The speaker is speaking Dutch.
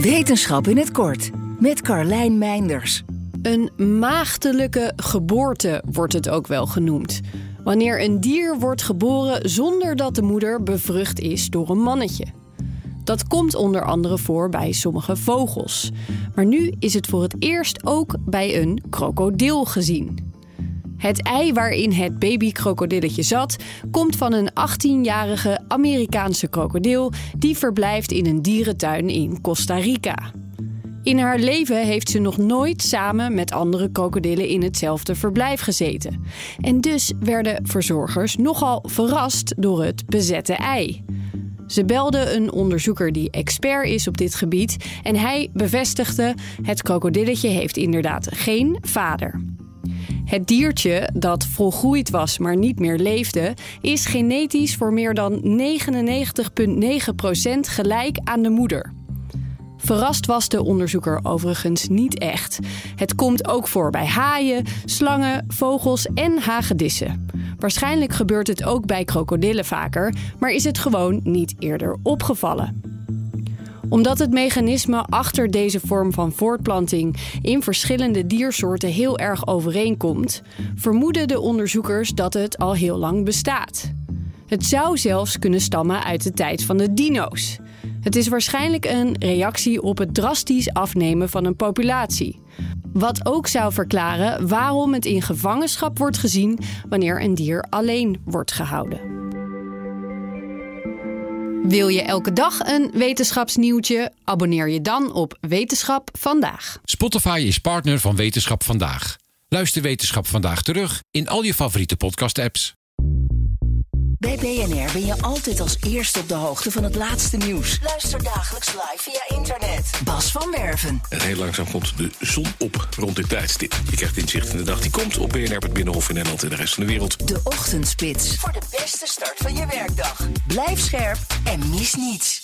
Wetenschap in het kort met Carlijn Meinders. Een maagdelijke geboorte wordt het ook wel genoemd. Wanneer een dier wordt geboren zonder dat de moeder bevrucht is door een mannetje. Dat komt onder andere voor bij sommige vogels. Maar nu is het voor het eerst ook bij een krokodil gezien. Het ei waarin het babykrokodilletje zat, komt van een 18-jarige Amerikaanse krokodil die verblijft in een dierentuin in Costa Rica. In haar leven heeft ze nog nooit samen met andere krokodillen in hetzelfde verblijf gezeten. En dus werden verzorgers nogal verrast door het bezette ei. Ze belden een onderzoeker die expert is op dit gebied en hij bevestigde: het krokodilletje heeft inderdaad geen vader. Het diertje dat volgroeid was, maar niet meer leefde, is genetisch voor meer dan 99,9% gelijk aan de moeder. Verrast was de onderzoeker overigens niet echt. Het komt ook voor bij haaien, slangen, vogels en hagedissen. Waarschijnlijk gebeurt het ook bij krokodillen vaker, maar is het gewoon niet eerder opgevallen omdat het mechanisme achter deze vorm van voortplanting in verschillende diersoorten heel erg overeenkomt, vermoeden de onderzoekers dat het al heel lang bestaat. Het zou zelfs kunnen stammen uit de tijd van de dino's. Het is waarschijnlijk een reactie op het drastisch afnemen van een populatie. Wat ook zou verklaren waarom het in gevangenschap wordt gezien wanneer een dier alleen wordt gehouden. Wil je elke dag een wetenschapsnieuwtje? Abonneer je dan op Wetenschap vandaag. Spotify is partner van Wetenschap vandaag. Luister Wetenschap vandaag terug in al je favoriete podcast-apps. Bij BNR ben je altijd als eerste op de hoogte van het laatste nieuws. Luister dagelijks live via internet. Bas van Werven. En heel langzaam komt de zon op rond dit tijdstip. Je krijgt inzicht in de dag die komt op BNR, het Binnenhof in Nederland en de rest van de wereld. De Ochtendspits. Voor de beste start van je werkdag. Blijf scherp en mis niets.